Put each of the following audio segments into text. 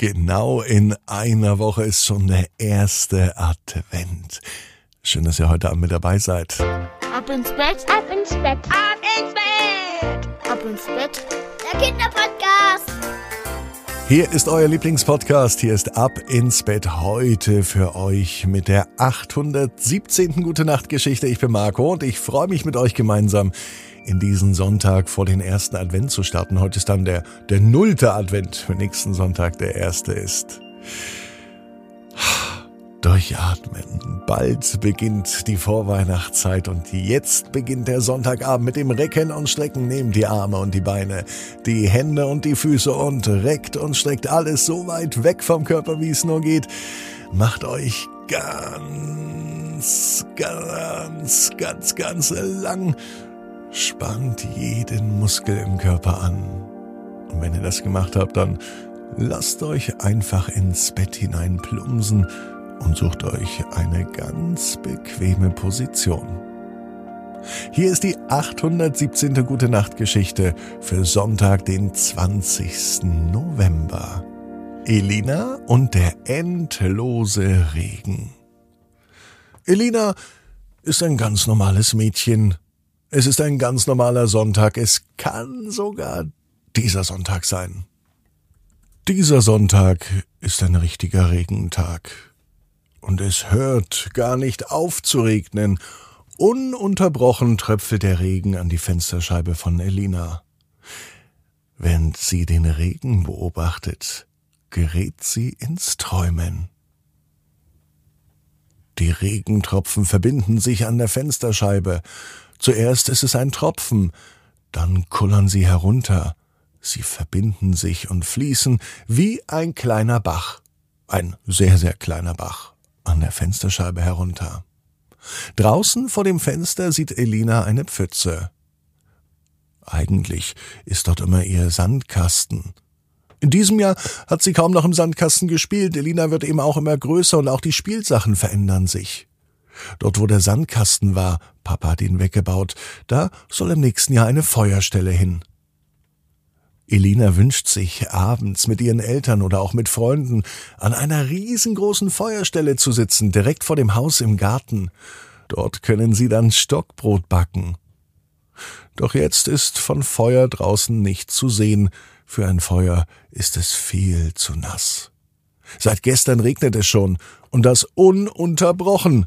Genau in einer Woche ist schon der erste Advent. Schön, dass ihr heute Abend mit dabei seid. Ab ins Bett, ab ins Bett, ab ins Bett, ab ins Bett. Der Kinderpodcast. Hier ist euer Lieblingspodcast. Hier ist Ab ins Bett heute für euch mit der 817. Gute Nacht Geschichte. Ich bin Marco und ich freue mich mit euch gemeinsam in diesen Sonntag vor den ersten Advent zu starten. Heute ist dann der, der nullte Advent, für nächsten Sonntag der erste ist. Durchatmen. Bald beginnt die Vorweihnachtszeit und jetzt beginnt der Sonntagabend mit dem Recken und Strecken. Nehmt die Arme und die Beine, die Hände und die Füße und reckt und streckt alles so weit weg vom Körper, wie es nur geht. Macht euch ganz, ganz, ganz, ganz lang Spannt jeden Muskel im Körper an. Und wenn ihr das gemacht habt, dann lasst euch einfach ins Bett hinein plumsen und sucht euch eine ganz bequeme Position. Hier ist die 817. Gute Nacht Geschichte für Sonntag, den 20. November. Elina und der endlose Regen. Elina ist ein ganz normales Mädchen, es ist ein ganz normaler Sonntag. Es kann sogar dieser Sonntag sein. Dieser Sonntag ist ein richtiger Regentag. Und es hört gar nicht auf zu regnen. Ununterbrochen tröpfelt der Regen an die Fensterscheibe von Elina. Wenn sie den Regen beobachtet, gerät sie ins Träumen. Die Regentropfen verbinden sich an der Fensterscheibe, Zuerst ist es ein Tropfen, dann kullern sie herunter, sie verbinden sich und fließen wie ein kleiner Bach, ein sehr, sehr kleiner Bach, an der Fensterscheibe herunter. Draußen vor dem Fenster sieht Elina eine Pfütze. Eigentlich ist dort immer ihr Sandkasten. In diesem Jahr hat sie kaum noch im Sandkasten gespielt. Elina wird eben auch immer größer und auch die Spielsachen verändern sich. Dort, wo der Sandkasten war, Papa hat ihn weggebaut, da soll im nächsten Jahr eine Feuerstelle hin. Elina wünscht sich, abends mit ihren Eltern oder auch mit Freunden an einer riesengroßen Feuerstelle zu sitzen, direkt vor dem Haus im Garten. Dort können sie dann Stockbrot backen. Doch jetzt ist von Feuer draußen nicht zu sehen. Für ein Feuer ist es viel zu nass. Seit gestern regnet es schon, und das ununterbrochen.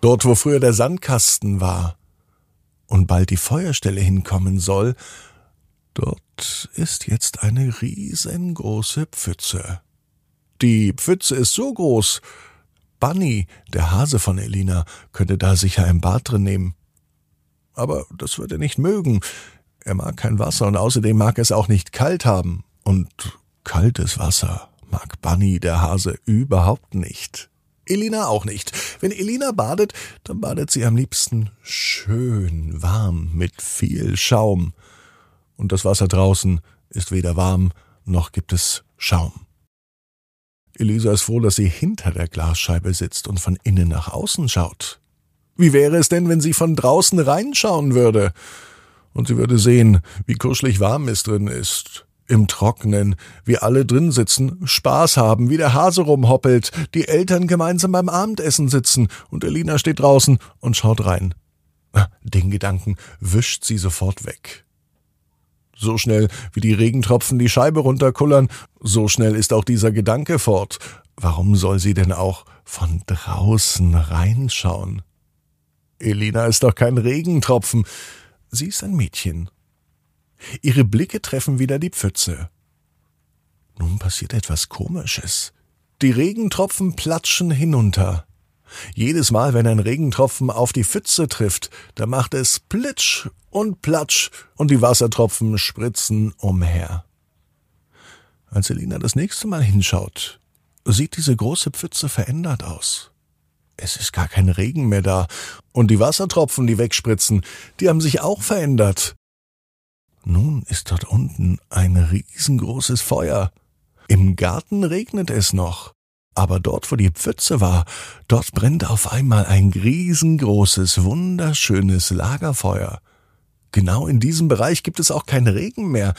Dort, wo früher der Sandkasten war und bald die Feuerstelle hinkommen soll, dort ist jetzt eine riesengroße Pfütze. Die Pfütze ist so groß, Bunny, der Hase von Elina, könnte da sicher ein Bad drin nehmen. Aber das wird er nicht mögen. Er mag kein Wasser und außerdem mag es auch nicht kalt haben. Und kaltes Wasser mag Bunny, der Hase, überhaupt nicht. Elina auch nicht. Wenn Elina badet, dann badet sie am liebsten schön warm mit viel Schaum. Und das Wasser draußen ist weder warm noch gibt es Schaum. Elisa ist froh, dass sie hinter der Glasscheibe sitzt und von innen nach außen schaut. Wie wäre es denn, wenn sie von draußen reinschauen würde? Und sie würde sehen, wie kuschelig warm es drin ist, im Trocknen, wir alle drin sitzen, Spaß haben, wie der Hase rumhoppelt, die Eltern gemeinsam beim Abendessen sitzen und Elina steht draußen und schaut rein. Den Gedanken wischt sie sofort weg. So schnell wie die Regentropfen die Scheibe runterkullern, so schnell ist auch dieser Gedanke fort. Warum soll sie denn auch von draußen reinschauen? Elina ist doch kein Regentropfen. Sie ist ein Mädchen Ihre Blicke treffen wieder die Pfütze. Nun passiert etwas Komisches. Die Regentropfen platschen hinunter. Jedes Mal, wenn ein Regentropfen auf die Pfütze trifft, da macht es Plitsch und Platsch und die Wassertropfen spritzen umher. Als Elina das nächste Mal hinschaut, sieht diese große Pfütze verändert aus. Es ist gar kein Regen mehr da, und die Wassertropfen, die wegspritzen, die haben sich auch verändert. Nun ist dort unten ein riesengroßes Feuer. Im Garten regnet es noch. Aber dort, wo die Pfütze war, dort brennt auf einmal ein riesengroßes, wunderschönes Lagerfeuer. Genau in diesem Bereich gibt es auch keinen Regen mehr.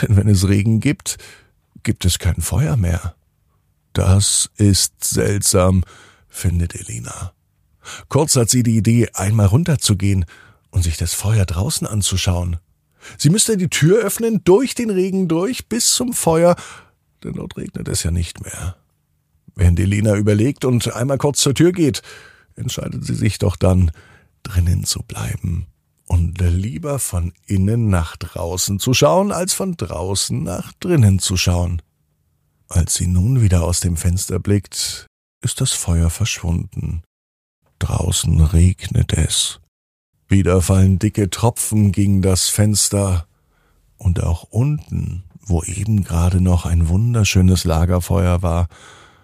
Denn wenn es Regen gibt, gibt es kein Feuer mehr. Das ist seltsam, findet Elina. Kurz hat sie die Idee, einmal runterzugehen und sich das Feuer draußen anzuschauen. Sie müsste die Tür öffnen, durch den Regen durch, bis zum Feuer, denn dort regnet es ja nicht mehr. Während Elina überlegt und einmal kurz zur Tür geht, entscheidet sie sich doch dann, drinnen zu bleiben und lieber von innen nach draußen zu schauen, als von draußen nach drinnen zu schauen. Als sie nun wieder aus dem Fenster blickt, ist das Feuer verschwunden. Draußen regnet es. Wieder fallen dicke Tropfen gegen das Fenster, und auch unten, wo eben gerade noch ein wunderschönes Lagerfeuer war,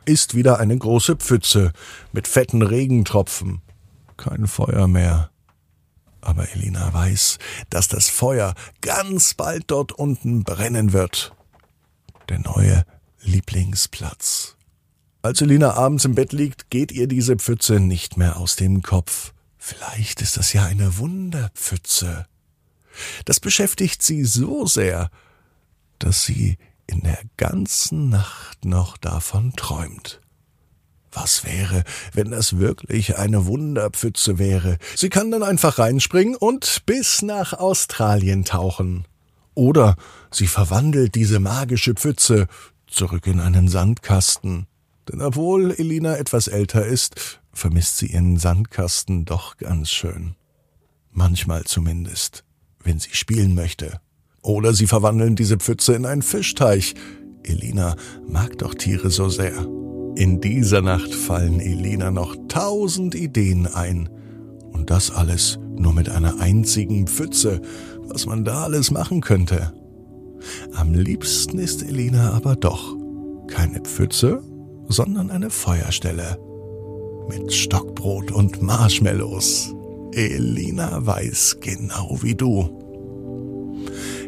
ist wieder eine große Pfütze mit fetten Regentropfen. Kein Feuer mehr. Aber Elina weiß, dass das Feuer ganz bald dort unten brennen wird. Der neue Lieblingsplatz. Als Elina abends im Bett liegt, geht ihr diese Pfütze nicht mehr aus dem Kopf. Vielleicht ist das ja eine Wunderpfütze. Das beschäftigt sie so sehr, dass sie in der ganzen Nacht noch davon träumt. Was wäre, wenn das wirklich eine Wunderpfütze wäre? Sie kann dann einfach reinspringen und bis nach Australien tauchen. Oder sie verwandelt diese magische Pfütze zurück in einen Sandkasten. Denn obwohl Elina etwas älter ist, vermisst sie ihren Sandkasten doch ganz schön. Manchmal zumindest, wenn sie spielen möchte. Oder sie verwandeln diese Pfütze in einen Fischteich. Elina mag doch Tiere so sehr. In dieser Nacht fallen Elina noch tausend Ideen ein. Und das alles nur mit einer einzigen Pfütze, was man da alles machen könnte. Am liebsten ist Elina aber doch keine Pfütze, sondern eine Feuerstelle. Mit Stockbrot und Marshmallows. Elina weiß genau wie du.